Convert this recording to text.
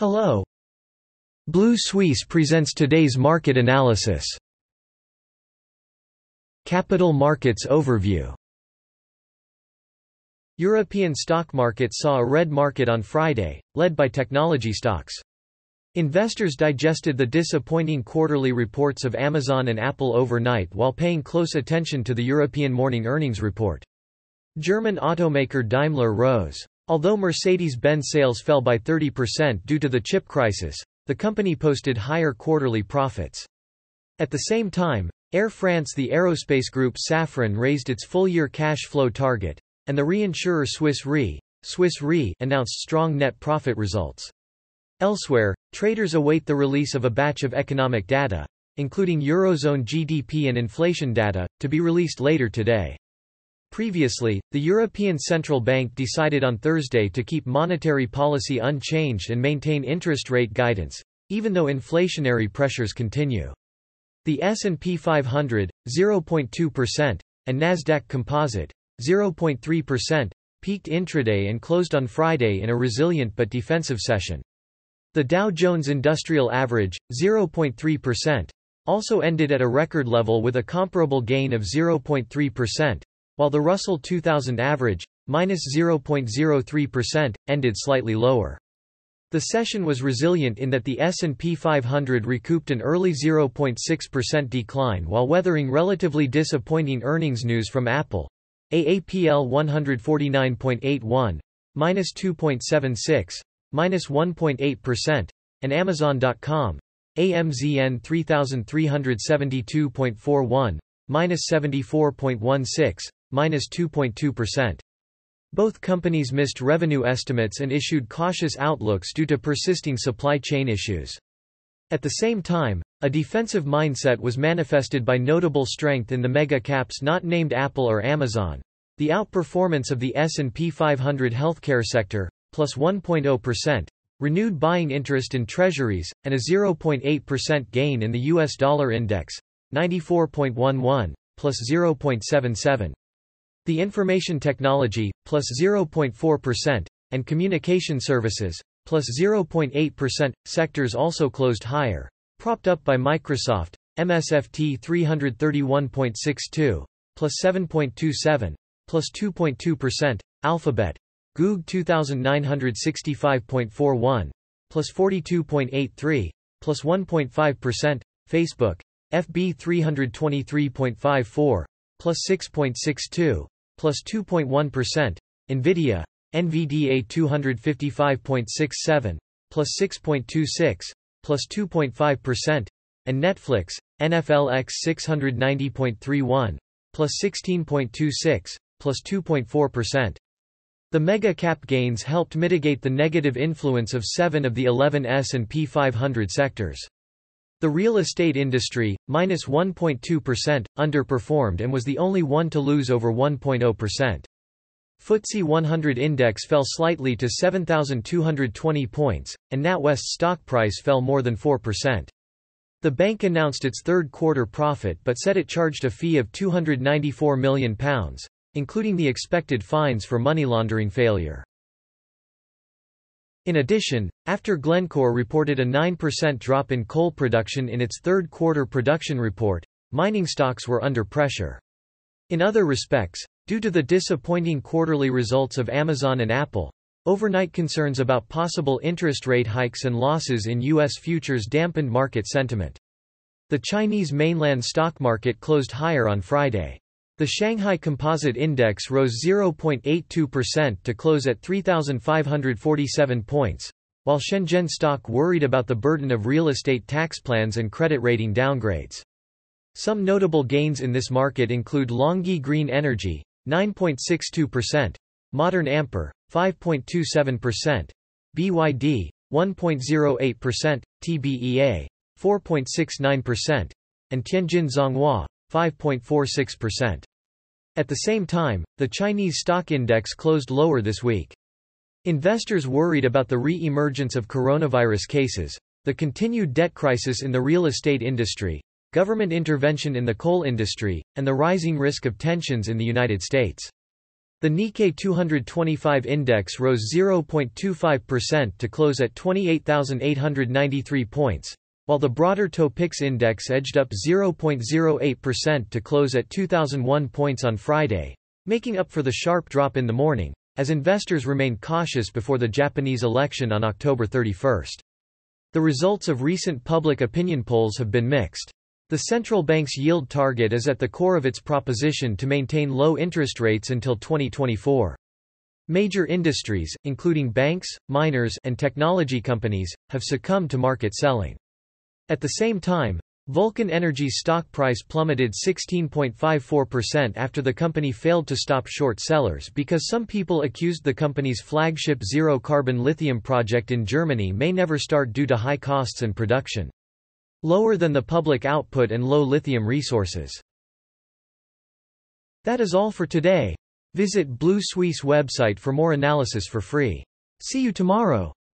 Hello. Blue Suisse presents today's market analysis. Capital Markets Overview European stock market saw a red market on Friday, led by technology stocks. Investors digested the disappointing quarterly reports of Amazon and Apple overnight while paying close attention to the European morning earnings report. German automaker Daimler rose. Although Mercedes-Benz sales fell by 30% due to the chip crisis, the company posted higher quarterly profits. At the same time, Air France the aerospace group Safran raised its full-year cash flow target, and the reinsurer Swiss Re, Swiss Re announced strong net profit results. Elsewhere, traders await the release of a batch of economic data, including Eurozone GDP and inflation data, to be released later today. Previously, the European Central Bank decided on Thursday to keep monetary policy unchanged and maintain interest rate guidance, even though inflationary pressures continue. The S&P 500, 0.2%, and Nasdaq Composite, 0.3%, peaked intraday and closed on Friday in a resilient but defensive session. The Dow Jones Industrial Average, 0.3%, also ended at a record level with a comparable gain of 0.3%, while the Russell 2000 average, minus 0.03%, ended slightly lower. The session was resilient in that the S&P 500 recouped an early 0.6% decline while weathering relatively disappointing earnings news from Apple. AAPL 149.81, minus 2.76, minus 1.8%, and Amazon.com, AMZN 3372.41, minus 74.16, minus 2.2%. Both companies missed revenue estimates and issued cautious outlooks due to persisting supply chain issues. At the same time, a defensive mindset was manifested by notable strength in the mega caps not named Apple or Amazon. The outperformance of the S&P 500 healthcare sector, plus 1.0%, renewed buying interest in treasuries, and a 0.8% gain in the U.S. dollar index, 94.11, plus 0.77. The information technology, plus 0.4%, and communication services, plus 0.8%, sectors also closed higher. Propped up by Microsoft, MSFT 331.62, plus 7.27, plus 2.2%, Alphabet, Goog 2965.41, plus 42.83, plus 1.5%, Facebook, FB 323.54, plus 6.62, plus 2.1, NVIDIA, NVDA 255.67, plus 6.26, plus 2.5%, and Netflix, NFLX 690.31, plus 16.26, plus 2.4%. The mega-cap gains helped mitigate the negative influence of seven of the 11 S&P 500 sectors. The real estate industry, minus 1.2%, underperformed and was the only one to lose over 1.0%. FTSE 100 index fell slightly to 7,220 points, and NatWest's stock price fell more than 4%. The bank announced its third quarter profit but said it charged a fee of £294 million, including the expected fines for money laundering failure. In addition, after Glencore reported a 9% drop in coal production in its third quarter production report, mining stocks were under pressure. In other respects, due to the disappointing quarterly results of Amazon and Apple, overnight concerns about possible interest rate hikes and losses in U.S. futures dampened market sentiment. The Chinese mainland stock market closed higher on Friday. The Shanghai Composite Index rose 0.82% to close at 3,547 points, while Shenzhen stock worried about the burden of real estate tax plans and credit rating downgrades. Some notable gains in this market include Longi Green Energy, 9.62%, Modern Ampere, 5.27%, BYD, 1.08%, TBEA, 4.69%, and Tianjin Zhonghua, 5.46%. At the same time, the Chinese stock index closed lower this week. Investors worried about the re-emergence of coronavirus cases, the continued debt crisis in the real estate industry, government intervention in the coal industry, and the rising risk of tensions in the United States. The Nikkei 225 index rose 0.25% to close at 28,893 points, while the broader Topix index edged up 0.08% to close at 2,001 points on Friday, making up for the sharp drop in the morning, as investors remained cautious before the Japanese election on October 31. The results of recent public opinion polls have been mixed. The central bank's yield target is at the core of its proposition to maintain low interest rates until 2024. Major industries, including banks, miners, and technology companies, have succumbed to market selling. At the same time, Vulcan Energy's stock price plummeted 16.54% after the company failed to stop short sellers because some people accused the company's flagship zero-carbon lithium project in Germany may never start due to high costs and production. Lower than the public output and low lithium resources. That is all for today. Visit Blue Suisse website for more analysis for free. See you tomorrow.